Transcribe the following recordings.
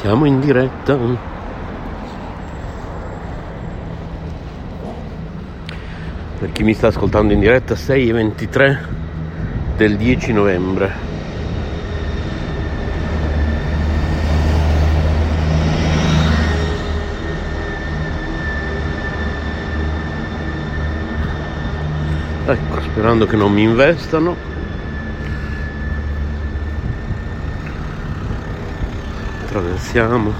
Siamo in diretta. Per chi mi sta ascoltando in diretta 6 e 23 del 10 novembre. Ecco, sperando che non mi investano. Attraversiamo.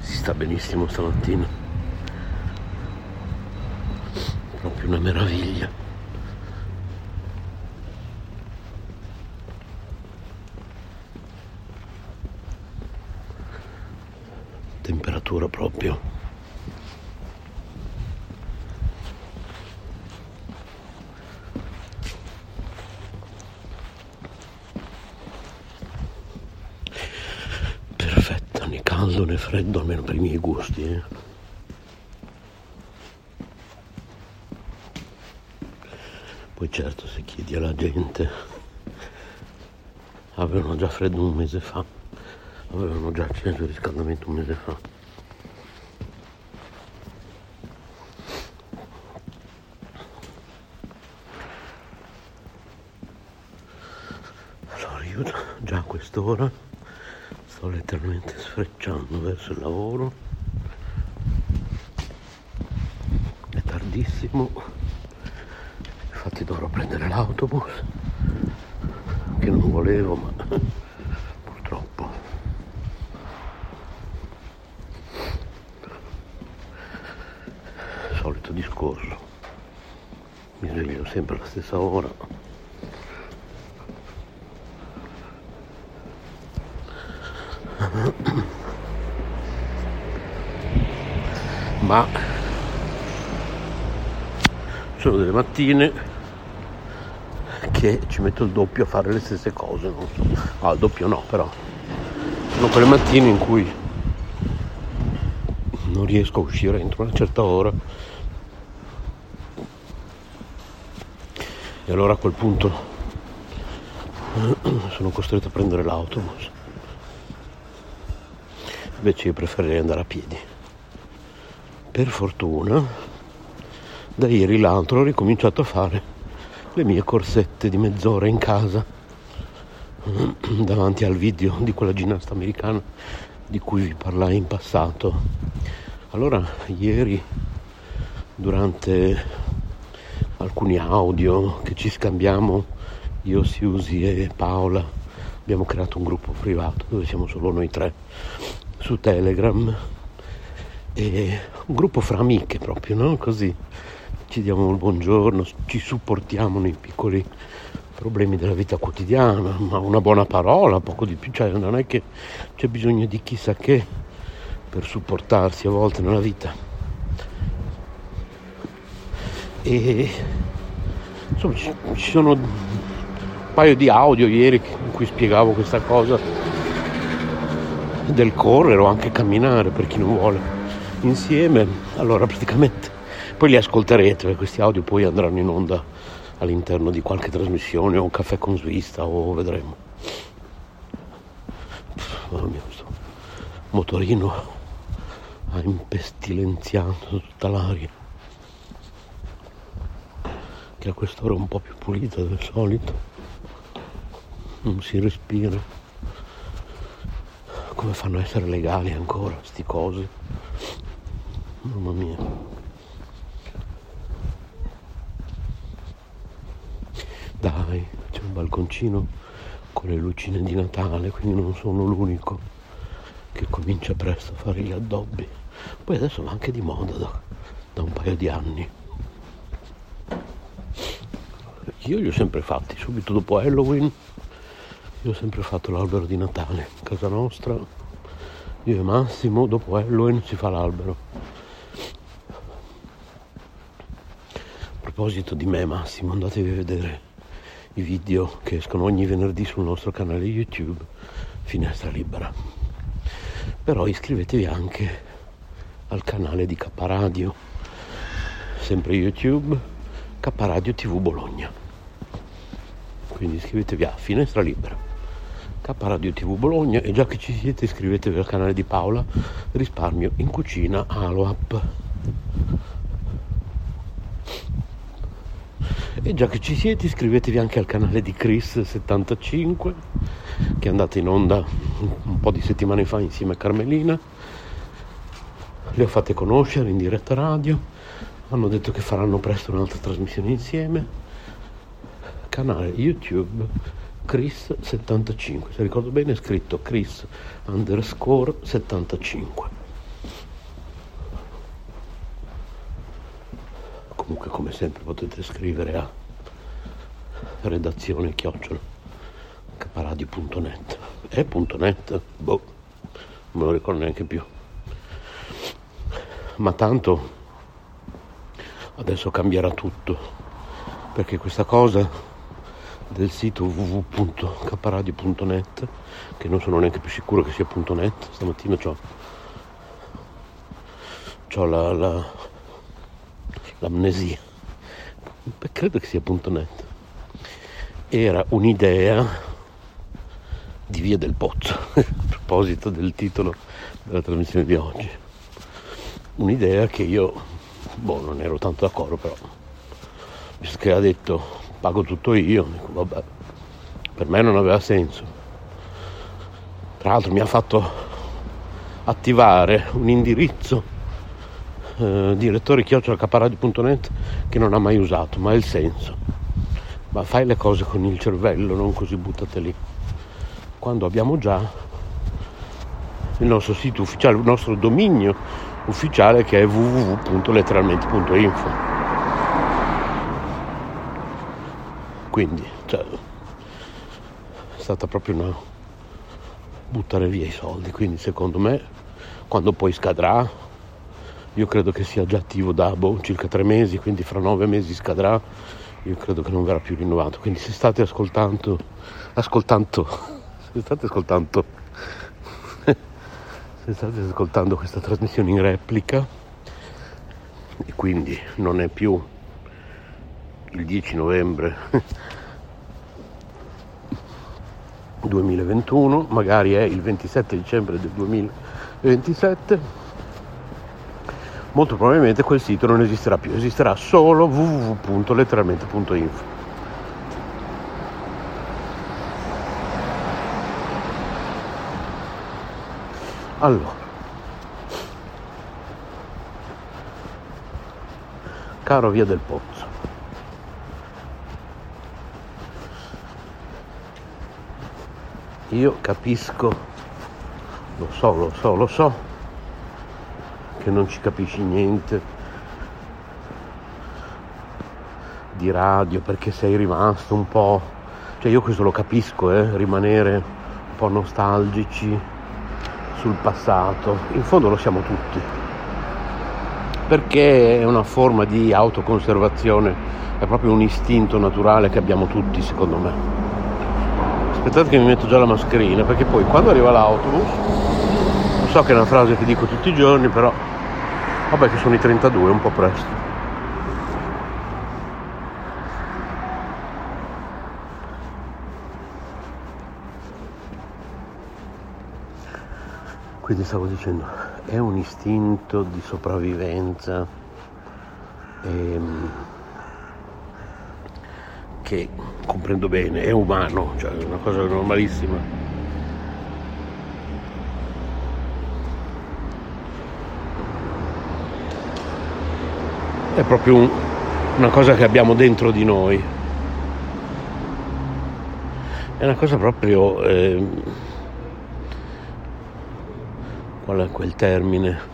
Si sta benissimo stamattina. Proprio una meraviglia. temperatura proprio né freddo almeno per i miei gusti eh. poi certo se chiedi alla gente avevano già freddo un mese fa avevano già acceso il riscaldamento un mese fa allora io già a quest'ora de su labor. Ma sono delle mattine che ci metto il doppio a fare le stesse cose, non so. Ah, il doppio no, però. Sono quelle mattine in cui non riesco a uscire entro una certa ora e allora a quel punto sono costretto a prendere l'autobus invece io preferirei andare a piedi per fortuna da ieri l'altro ho ricominciato a fare le mie corsette di mezz'ora in casa davanti al video di quella ginnasta americana di cui vi parlai in passato. Allora ieri durante alcuni audio che ci scambiamo io, Siusi e Paola abbiamo creato un gruppo privato dove siamo solo noi tre su Telegram e un gruppo fra amiche proprio, no? Così. Ci diamo il buongiorno, ci supportiamo nei piccoli problemi della vita quotidiana, ma una buona parola, poco di più, cioè non è che c'è bisogno di chissà che per supportarsi a volte nella vita. E insomma ci, ci sono un paio di audio ieri in cui spiegavo questa cosa del correre o anche camminare per chi non vuole insieme allora praticamente. Poi li ascolterete perché questi audio poi andranno in onda all'interno di qualche trasmissione o un caffè con svista o vedremo. Oh mio, questo motorino ha impestilenziato tutta l'aria. Che a quest'ora è un po' più pulita del solito. Non si respira. Come fanno a essere legali ancora sti cosi mamma mia. Dai c'è un balconcino con le lucine di Natale quindi non sono l'unico che comincia presto a fare gli addobbi. Poi adesso va anche di moda da, da un paio di anni. Io li ho sempre fatti, subito dopo Halloween, io ho sempre fatto l'albero di Natale, casa nostra, io e Massimo, dopo Halloween si fa l'albero. Proposito di me Massimo, andatevi a vedere i video che escono ogni venerdì sul nostro canale YouTube, Finestra Libera. Però iscrivetevi anche al canale di K Radio, sempre YouTube, K Radio TV Bologna. Quindi iscrivetevi a Finestra Libera, K Radio TV Bologna e già che ci siete iscrivetevi al canale di Paola Risparmio in Cucina Aloap. E già che ci siete iscrivetevi anche al canale di Chris75 che è andata in onda un po' di settimane fa insieme a Carmelina. Le ho fatte conoscere in diretta radio, hanno detto che faranno presto un'altra trasmissione insieme. Canale YouTube Chris75, se ricordo bene è scritto Chris underscore 75. Comunque come sempre potete scrivere a redazione chiocciola caparadio.net è .net? boh non me lo ricordo neanche più ma tanto adesso cambierà tutto perché questa cosa del sito www.caparadio.net che non sono neanche più sicuro che sia .net stamattina ho la, la l'amnesia, credo che sia .net, era un'idea di Via del Pozzo, a proposito del titolo della trasmissione di oggi. Un'idea che io, boh, non ero tanto d'accordo, però, visto che ha detto pago tutto io, dico, vabbè, per me non aveva senso. Tra l'altro mi ha fatto attivare un indirizzo eh, direttore chiocciolacaparadio.net che non ha mai usato, ma è il senso. Ma fai le cose con il cervello, non così buttate lì. Quando abbiamo già il nostro sito ufficiale, il nostro dominio ufficiale che è www.letteralmente.info. Quindi, cioè, è stata proprio una buttare via i soldi. Quindi secondo me quando poi scadrà io credo che sia già attivo da boh, circa tre mesi, quindi fra nove mesi scadrà, io credo che non verrà più rinnovato. Quindi se state ascoltando, ascoltando, se state ascoltando, se state ascoltando questa trasmissione in replica, e quindi non è più il 10 novembre 2021, magari è il 27 dicembre del 2027 molto probabilmente quel sito non esisterà più, esisterà solo www.letteralmente.info. Allora, caro via del pozzo, io capisco, lo so, lo so, lo so, che non ci capisci niente di radio perché sei rimasto un po', cioè io questo lo capisco, eh, rimanere un po' nostalgici sul passato, in fondo lo siamo tutti, perché è una forma di autoconservazione, è proprio un istinto naturale che abbiamo tutti secondo me. Aspettate che mi metto già la mascherina perché poi quando arriva l'autobus, so che è una frase che dico tutti i giorni, però Vabbè che sono i 32, un po' presto. Quindi stavo dicendo, è un istinto di sopravvivenza ehm, che comprendo bene, è umano, cioè è una cosa normalissima è proprio un, una cosa che abbiamo dentro di noi. È una cosa proprio... Eh, qual è quel termine?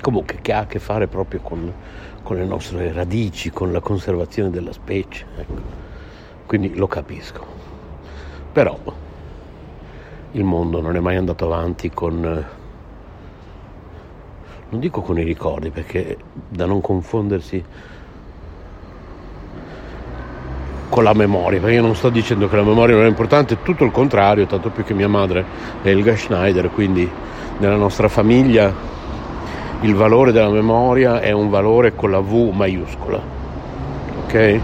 Comunque che ha a che fare proprio con, con le nostre radici, con la conservazione della specie. Ecco. Quindi lo capisco. Però il mondo non è mai andato avanti con non dico con i ricordi perché da non confondersi con la memoria, perché io non sto dicendo che la memoria non è importante, tutto il contrario, tanto più che mia madre è Elga Schneider, quindi nella nostra famiglia il valore della memoria è un valore con la V maiuscola. Ok?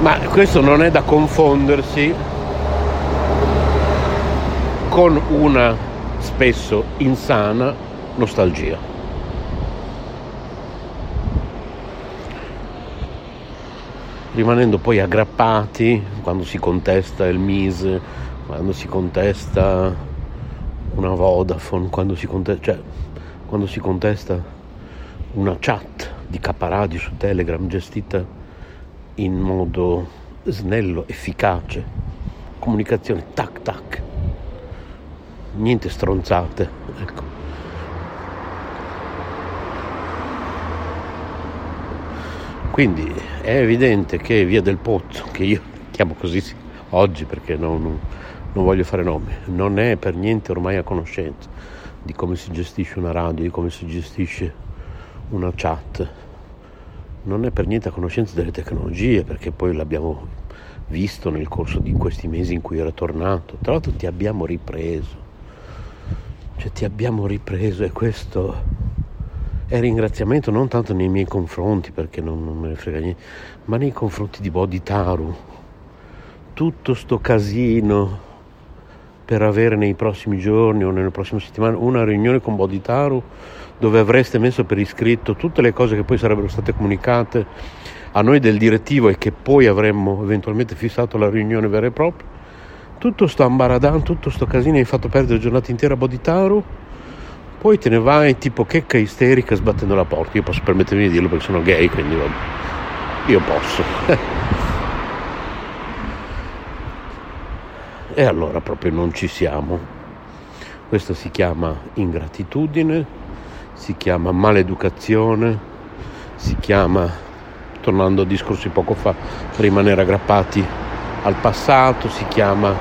Ma questo non è da confondersi con una spesso insana nostalgia. Rimanendo poi aggrappati quando si contesta il Mise, quando si contesta una Vodafone, quando si contesta, cioè, quando si contesta una chat di caparadio su Telegram gestita in modo snello, efficace, comunicazione tac tac, niente stronzate, ecco. Quindi è evidente che Via del Pozzo, che io chiamo così oggi perché non, non, non voglio fare nomi, non è per niente ormai a conoscenza di come si gestisce una radio, di come si gestisce una chat, non è per niente a conoscenza delle tecnologie perché poi l'abbiamo visto nel corso di questi mesi in cui era tornato, tra l'altro ti abbiamo ripreso, cioè ti abbiamo ripreso e questo è ringraziamento non tanto nei miei confronti perché non, non me ne frega niente, ma nei confronti di Boditaru. Tutto sto casino per avere nei prossimi giorni o nelle prossime settimane una riunione con Boditaru dove avreste messo per iscritto tutte le cose che poi sarebbero state comunicate a noi del direttivo e che poi avremmo eventualmente fissato la riunione vera e propria. Tutto sto ambaradan, tutto sto casino hai fatto perdere giornata intera a Boditaru poi te ne vai tipo checca isterica sbattendo la porta. Io posso permettermi di dirlo perché sono gay, quindi vabbè. io posso. e allora proprio non ci siamo. Questo si chiama ingratitudine, si chiama maleducazione, si chiama, tornando a discorsi poco fa, rimanere aggrappati al passato, si chiama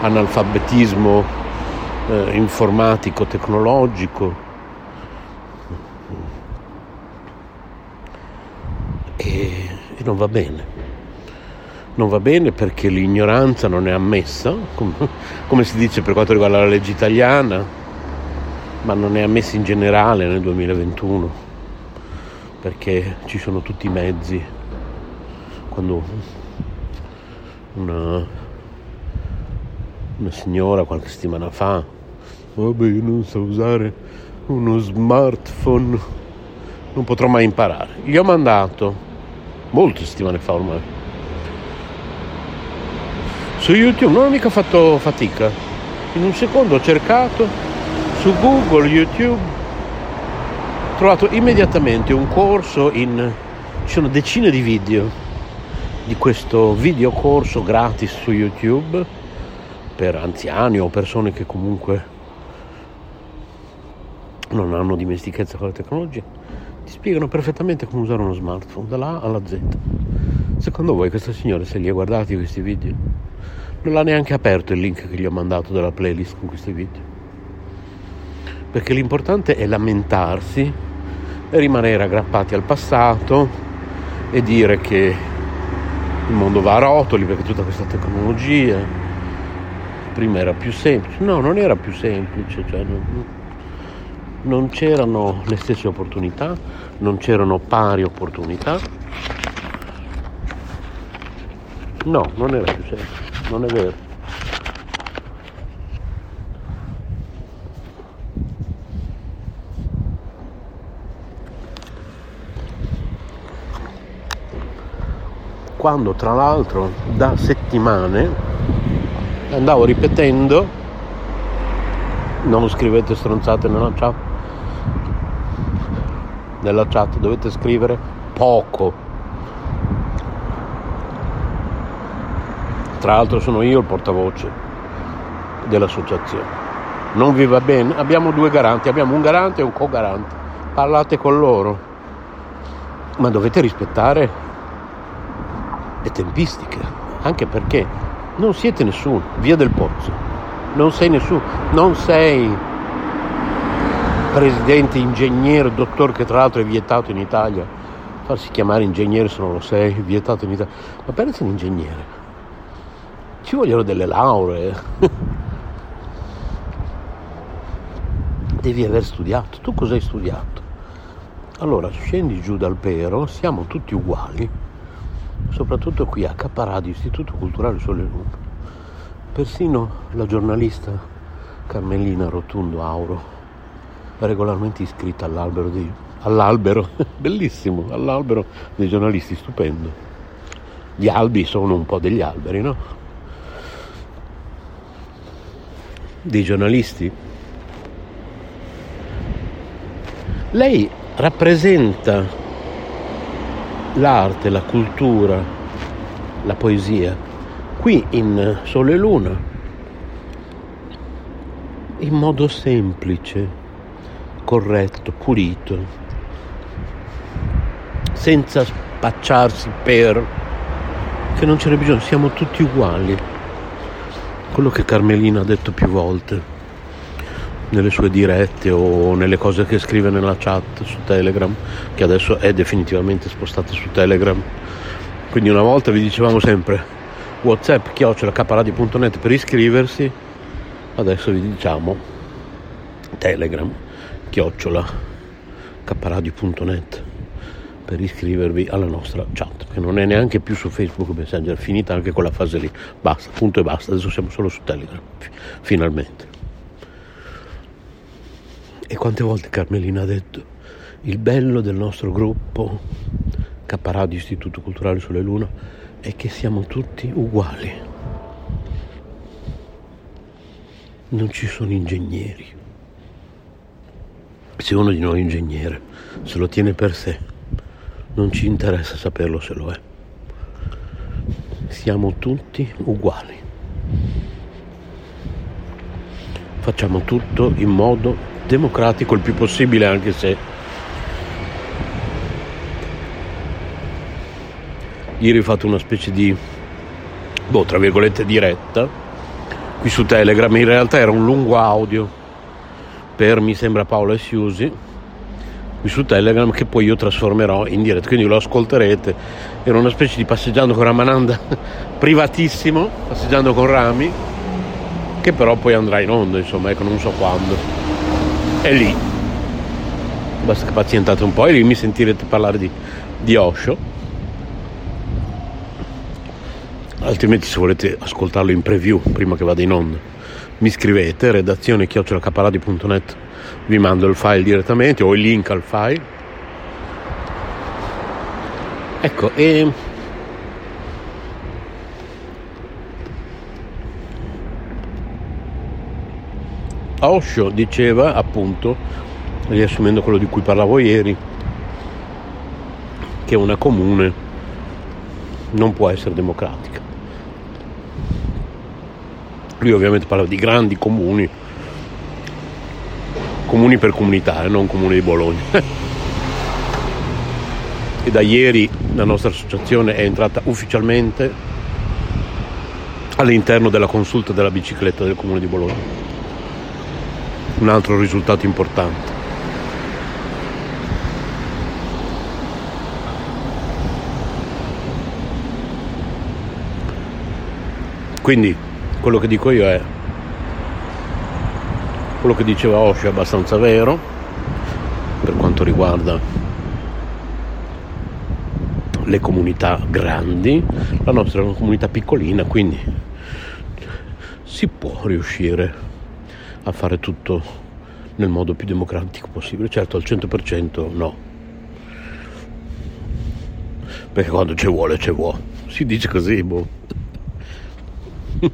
analfabetismo eh, informatico, tecnologico. E, e non va bene. Non va bene perché l'ignoranza non è ammessa, come, come si dice per quanto riguarda la legge italiana, ma non è ammessa in generale nel 2021, perché ci sono tutti i mezzi. Quando una, una signora qualche settimana fa. Vabbè io non so usare uno smartphone, non potrò mai imparare. Gli ho mandato, molte settimane fa ormai, su YouTube, non ho mica fatto fatica, in un secondo ho cercato su Google, YouTube, ho trovato immediatamente un corso in... ci sono decine di video di questo video corso gratis su YouTube per anziani o persone che comunque non hanno dimestichezza con la tecnologia, ti spiegano perfettamente come usare uno smartphone, dalla A alla Z. Secondo voi questa signora se li ha guardati questi video? Non l'ha neanche aperto il link che gli ho mandato della playlist con questi video. Perché l'importante è lamentarsi e rimanere aggrappati al passato e dire che il mondo va a rotoli perché tutta questa tecnologia prima era più semplice. No, non era più semplice, cioè non, non c'erano le stesse opportunità, non c'erano pari opportunità. No, non era più semplice, non è vero. Quando tra l'altro da settimane andavo ripetendo non scrivete stronzate nella chat nella chat dovete scrivere poco. Tra l'altro sono io il portavoce dell'associazione. Non vi va bene? Abbiamo due garanti, abbiamo un garante e un co-garante. Parlate con loro, ma dovete rispettare le tempistiche, anche perché non siete nessuno, via del pozzo, non sei nessuno, non sei presidente, ingegnere, dottore che tra l'altro è vietato in Italia, farsi chiamare ingegnere se non lo sei, vietato in Italia, ma per essere ingegnere. Ci vogliono delle lauree, devi aver studiato. Tu cosa hai studiato? Allora scendi giù dal pero, siamo tutti uguali, soprattutto qui a Caparadio, Istituto Culturale Sole Luna. Persino la giornalista Carmelina Rotundo Auro, regolarmente iscritta all'albero, di, all'albero bellissimo, all'albero dei giornalisti, stupendo. Gli albi sono un po' degli alberi, no? Dei giornalisti. Lei rappresenta l'arte, la cultura, la poesia qui in Sole e Luna in modo semplice, corretto, pulito, senza spacciarsi per che non ce n'è bisogno, siamo tutti uguali. Quello che Carmelina ha detto più volte nelle sue dirette o nelle cose che scrive nella chat su Telegram, che adesso è definitivamente spostata su Telegram. Quindi una volta vi dicevamo sempre whatsapp chiocciolacaparadio.net per iscriversi, adesso vi diciamo Telegram chiocciola caparadio.net per iscrivervi alla nostra chat, che non è neanche più su Facebook Messenger, finita anche quella fase lì. Basta, punto e basta, adesso siamo solo su Telegram, finalmente. E quante volte Carmelina ha detto, il bello del nostro gruppo Caparadio Istituto Culturale Sole Luna è che siamo tutti uguali. Non ci sono ingegneri. Se uno di noi è ingegnere, se lo tiene per sé, non ci interessa saperlo se lo è. Siamo tutti uguali. Facciamo tutto in modo democratico il più possibile anche se ieri ho fatto una specie di boh, tra virgolette diretta qui su Telegram in realtà era un lungo audio per mi sembra Paolo e Siusi qui su Telegram che poi io trasformerò in diretta, quindi lo ascolterete. Era una specie di passeggiando con Ramananda privatissimo, passeggiando con Rami, che però poi andrà in onda, insomma, ecco, non so quando. È lì. Basta che pazientate un po' e lì mi sentirete parlare di, di Osho. Altrimenti se volete ascoltarlo in preview prima che vada in onda, mi scrivete redazione chiocciolacaparadio.net vi mando il file direttamente o il link al file. Ecco, e Osho diceva appunto, riassumendo quello di cui parlavo ieri, che una comune non può essere democratica. Lui ovviamente parla di grandi comuni comuni per comunità, eh, non comune di Bologna. e da ieri la nostra associazione è entrata ufficialmente all'interno della consulta della bicicletta del comune di Bologna. Un altro risultato importante. Quindi quello che dico io è quello che diceva Osho è abbastanza vero per quanto riguarda le comunità grandi, la nostra è una comunità piccolina, quindi si può riuscire a fare tutto nel modo più democratico possibile. Certo al 100% no. Perché quando ci vuole ci vuole. Si dice così, boh.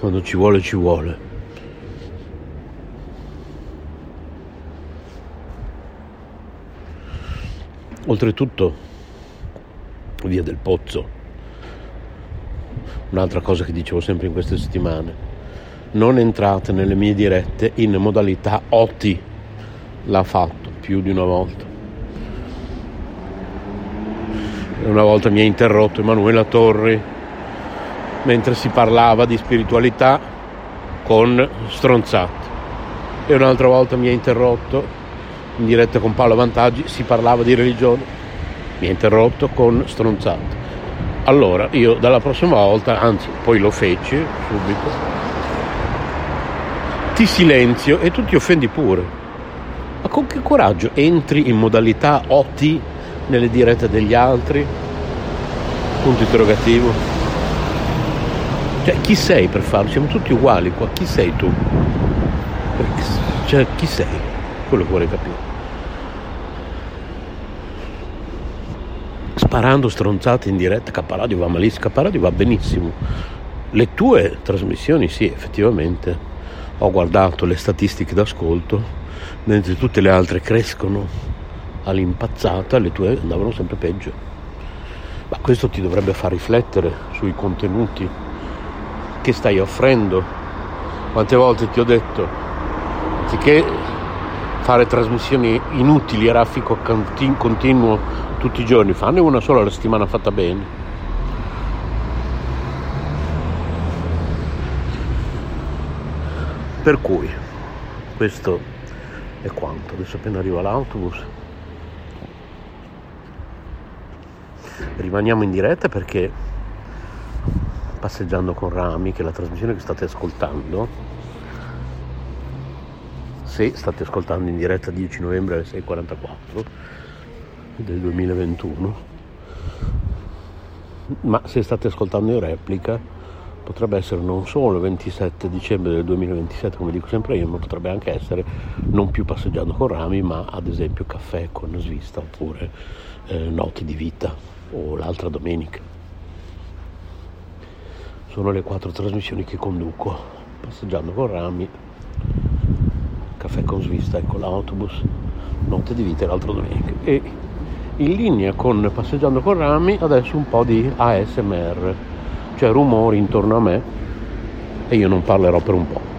quando ci vuole ci vuole. Oltretutto, via del pozzo, un'altra cosa che dicevo sempre in queste settimane, non entrate nelle mie dirette in modalità OT, l'ha fatto più di una volta. Una volta mi ha interrotto Emanuela Torri mentre si parlava di spiritualità con stronzate. E un'altra volta mi ha interrotto, in diretta con Paolo Vantaggi, si parlava di religione, mi ha interrotto con stronzate. allora io dalla prossima volta, anzi poi lo feci subito, ti silenzio e tu ti offendi pure. Ma con che coraggio entri in modalità OT nelle dirette degli altri? Punto interrogativo. Cioè, chi sei per farlo? Siamo tutti uguali qua. Chi sei tu? Cioè, chi sei? Quello che vorrei capire. Sparando stronzate in diretta, Caparadio va malissimo, Caparadio va benissimo. Le tue trasmissioni, sì, effettivamente. Ho guardato le statistiche d'ascolto, mentre tutte le altre crescono all'impazzata, le tue andavano sempre peggio. Ma questo ti dovrebbe far riflettere sui contenuti che stai offrendo. Quante volte ti ho detto, anziché fare trasmissioni inutili a raffico continuo tutti i giorni, fanne una sola alla settimana fatta bene. Per cui questo è quanto. Adesso appena arriva l'autobus rimaniamo in diretta perché passeggiando con Rami, che è la trasmissione che state ascoltando, se state ascoltando in diretta 10 novembre alle 6.44 del 2021, ma se state ascoltando in replica potrebbe essere non solo il 27 dicembre del 2027 come dico sempre io, ma potrebbe anche essere non più passeggiando con Rami, ma ad esempio caffè con svista oppure eh, notti di vita o l'altra domenica. Sono le quattro trasmissioni che conduco, passeggiando con Rami, caffè con svista, ecco l'autobus, notte di vita e l'altra domenica. E in linea con passeggiando con Rami adesso un po' di ASMR, cioè rumori intorno a me e io non parlerò per un po'.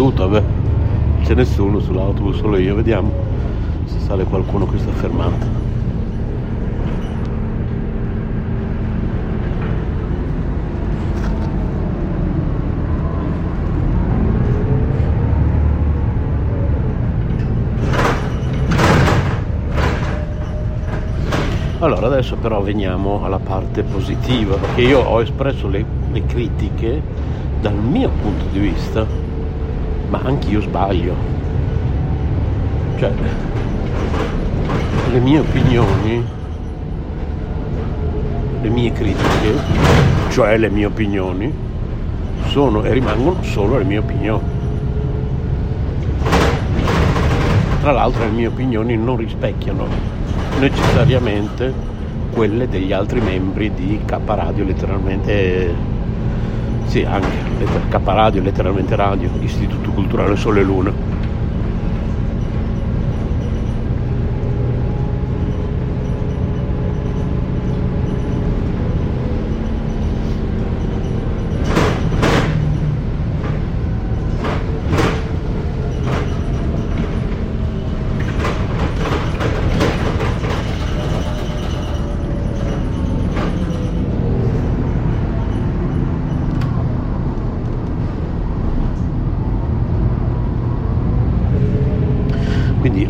Seduta, beh, c'è nessuno sull'autobus, solo io, vediamo se sale qualcuno a questa fermata. Allora, adesso però veniamo alla parte positiva, perché io ho espresso le, le critiche dal mio punto di vista ma anche io sbaglio. Cioè, le mie opinioni, le mie critiche, cioè le mie opinioni, sono e rimangono solo le mie opinioni. Tra l'altro le mie opinioni non rispecchiano necessariamente quelle degli altri membri di K Radio, letteralmente sì, anche K Radio, letteralmente radio, Istituto Culturale Sole e Luna.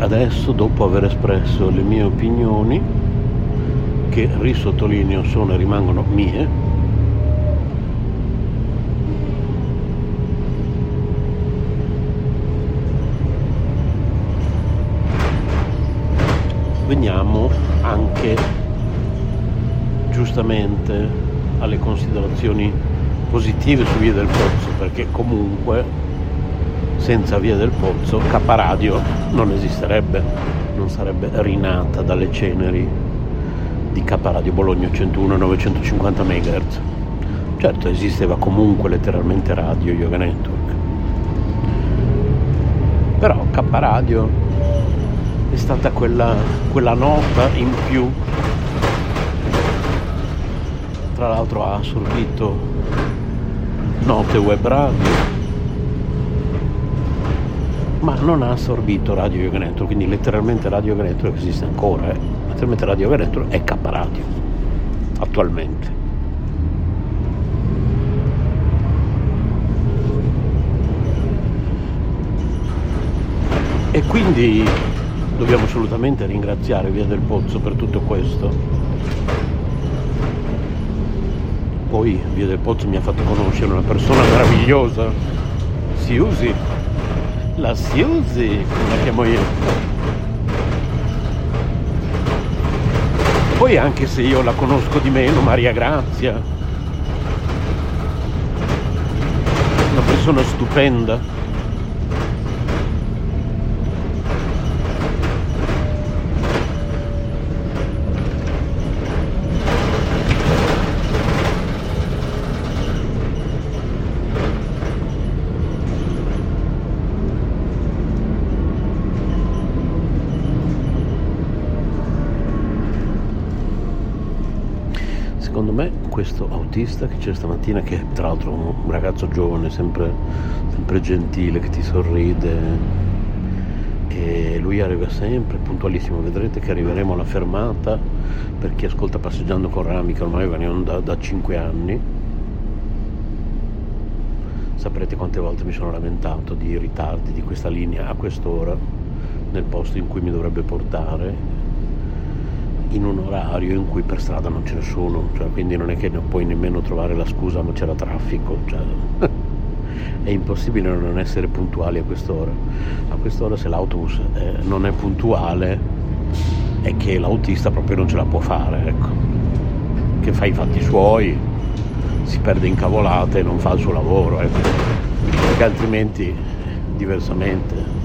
Adesso, dopo aver espresso le mie opinioni, che risottolineo sono e rimangono mie, veniamo anche giustamente alle considerazioni positive su Via del Pozzo, perché comunque senza Via del Pozzo Caparadio non esisterebbe, non sarebbe rinata dalle ceneri di Caparadio Bologna 101 950 MHz. Certo esisteva comunque letteralmente Radio Yoga Network. Però Caparadio è stata quella, quella nota in più tra l'altro ha assorbito note web radio ma non ha assorbito Radio Yoga Network quindi letteralmente Radio Yoga Network esiste ancora eh. letteralmente Radio Yoga Network è K Radio attualmente. E quindi dobbiamo assolutamente ringraziare Via del Pozzo per tutto questo. Poi Via del Pozzo mi ha fatto conoscere una persona meravigliosa, Siusi, la come la chiamo io. Poi anche se io la conosco di meno, Maria Grazia, una persona stupenda. Questo autista che c'è stamattina, che tra l'altro è un ragazzo giovane, sempre, sempre gentile, che ti sorride. E lui arriva sempre puntualissimo. Vedrete che arriveremo alla fermata per chi ascolta passeggiando con Rami, che ormai veniamo da, da 5 anni. Saprete quante volte mi sono lamentato di ritardi di questa linea a quest'ora, nel posto in cui mi dovrebbe portare in un orario in cui per strada non ce ne sono, cioè, quindi non è che non puoi nemmeno trovare la scusa ma c'era traffico, cioè, è impossibile non essere puntuali a quest'ora. A quest'ora se l'autobus eh, non è puntuale è che l'autista proprio non ce la può fare, ecco. che fa i fatti suoi, si perde in cavolate e non fa il suo lavoro, ecco. perché altrimenti diversamente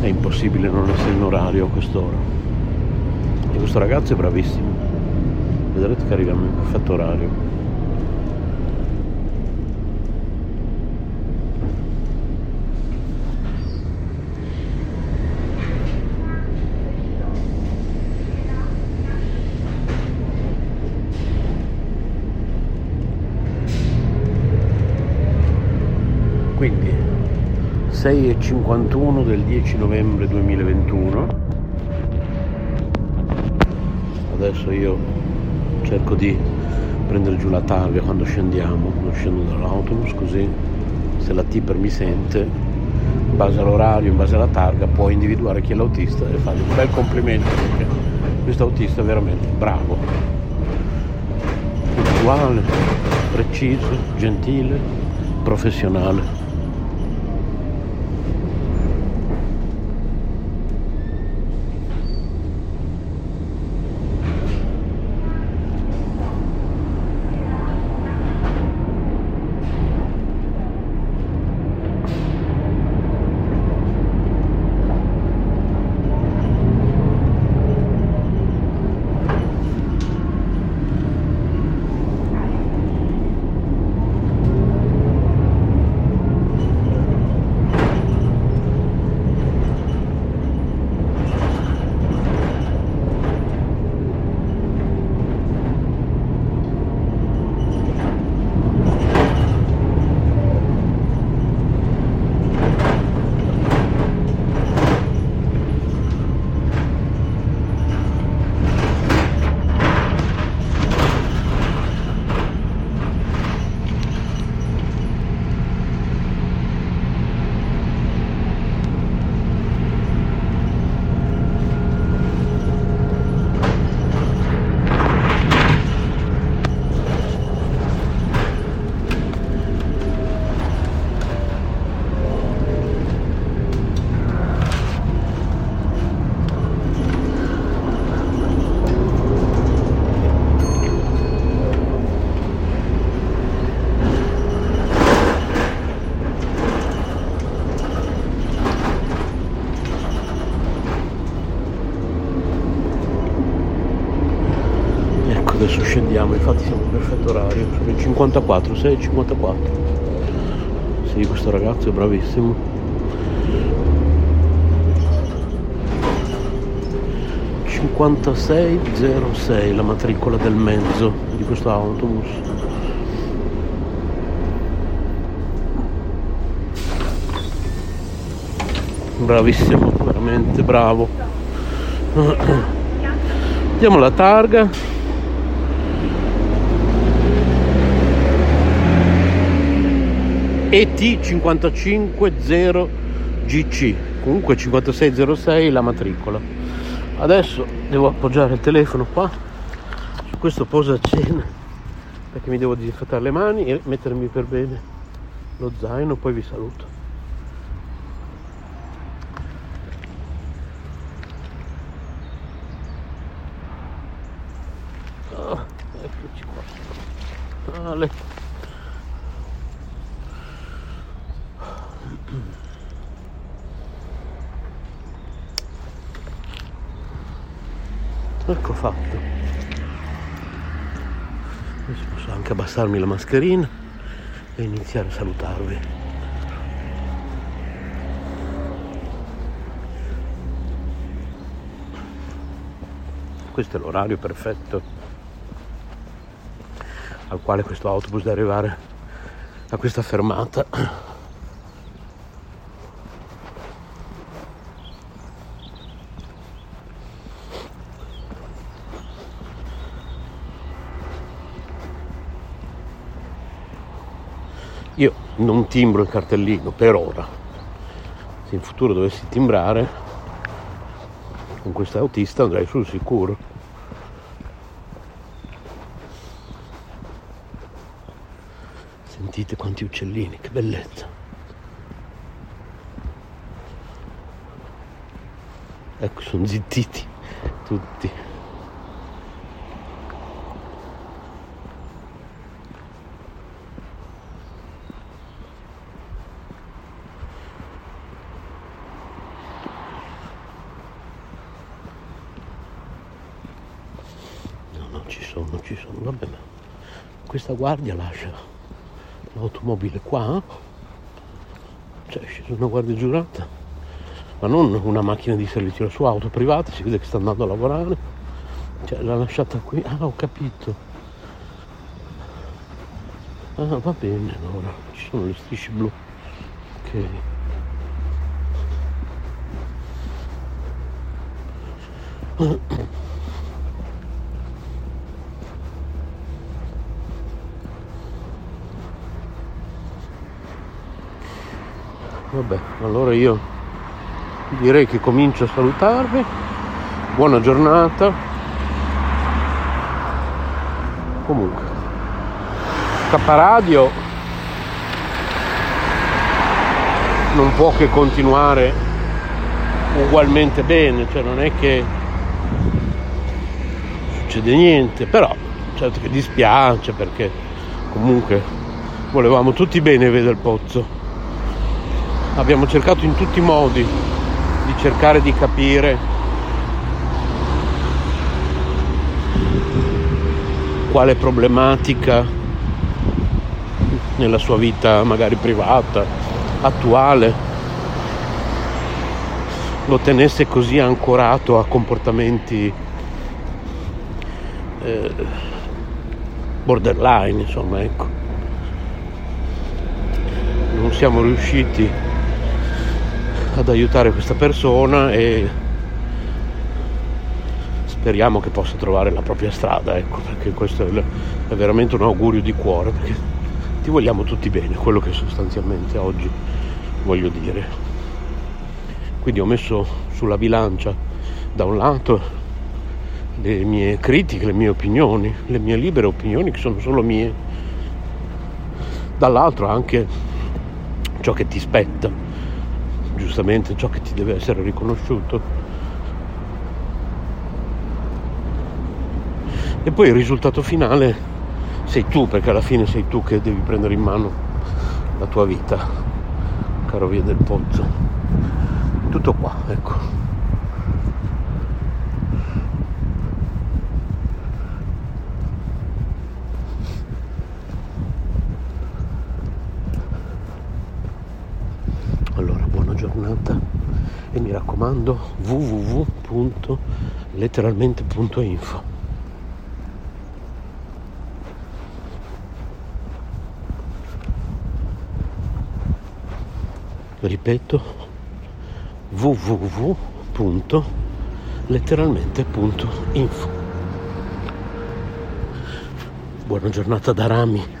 è impossibile non essere in orario a quest'ora questo ragazzo è bravissimo. Vedrete che arriviamo in perfetto orario. Quindi 6.51 del 10 novembre 2021 adesso io cerco di prendere giù la targa quando scendiamo, non scendo dall'autobus così se la tipper mi sente in base all'orario, in base alla targa può individuare chi è l'autista e fargli un bel complimento perché questo autista è veramente bravo. Puntuale, preciso, gentile, professionale sono 54 6 54 sì questo ragazzo è bravissimo. ...5606 la matricola del mezzo di questo autobus. Bravissimo veramente bravo. Diamo la targa. ET550GC, comunque 5606 la matricola. Adesso devo appoggiare il telefono qua su questo posacena perché mi devo disinfettare le mani e mettermi per bene lo zaino, poi vi saluto. male ecco fatto adesso posso anche abbassarmi la mascherina e iniziare a salutarvi questo è l'orario perfetto al quale questo autobus deve arrivare a questa fermata. Io non timbro il cartellino per ora. Se in futuro dovessi timbrare con questo autista andrei sul sicuro. Sentite quanti uccellini, che bellezza. Ecco, sono zittiti tutti. No, no, ci sono, ci sono, vabbè, ma questa guardia lascia l'automobile qua cioè è scesa una guardia giurata ma non una macchina di servizio la sua auto privata si vede che sta andando a lavorare. Cioè l'ha lasciata qui. Ah ho capito. Ah va bene allora. Ci sono le strisce blu. Ok Vabbè, allora io direi che comincio a salutarvi. Buona giornata. Comunque, K-Radio non può che continuare ugualmente bene, cioè non è che succede niente, però certo che dispiace perché comunque volevamo tutti bene vedere il pozzo abbiamo cercato in tutti i modi di cercare di capire quale problematica nella sua vita magari privata, attuale, lo tenesse così ancorato a comportamenti eh, borderline, insomma, ecco. Non siamo riusciti ad aiutare questa persona e speriamo che possa trovare la propria strada, ecco, perché questo è, veramente un augurio di cuore, perché ti vogliamo tutti bene, quello che sostanzialmente oggi voglio dire. Quindi ho messo sulla bilancia da un lato le mie critiche, le mie opinioni, le mie libere opinioni che sono solo mie, dall'altro anche ciò che ti spetta giustamente ciò che ti deve essere riconosciuto. E poi il risultato finale sei tu, perché alla fine sei tu che devi prendere in mano la tua vita, caro via del pozzo. Tutto qua, ecco. Giornata e mi raccomando www.letteralmente.info. Ripeto www.letteralmente.info. Buona giornata da Rami.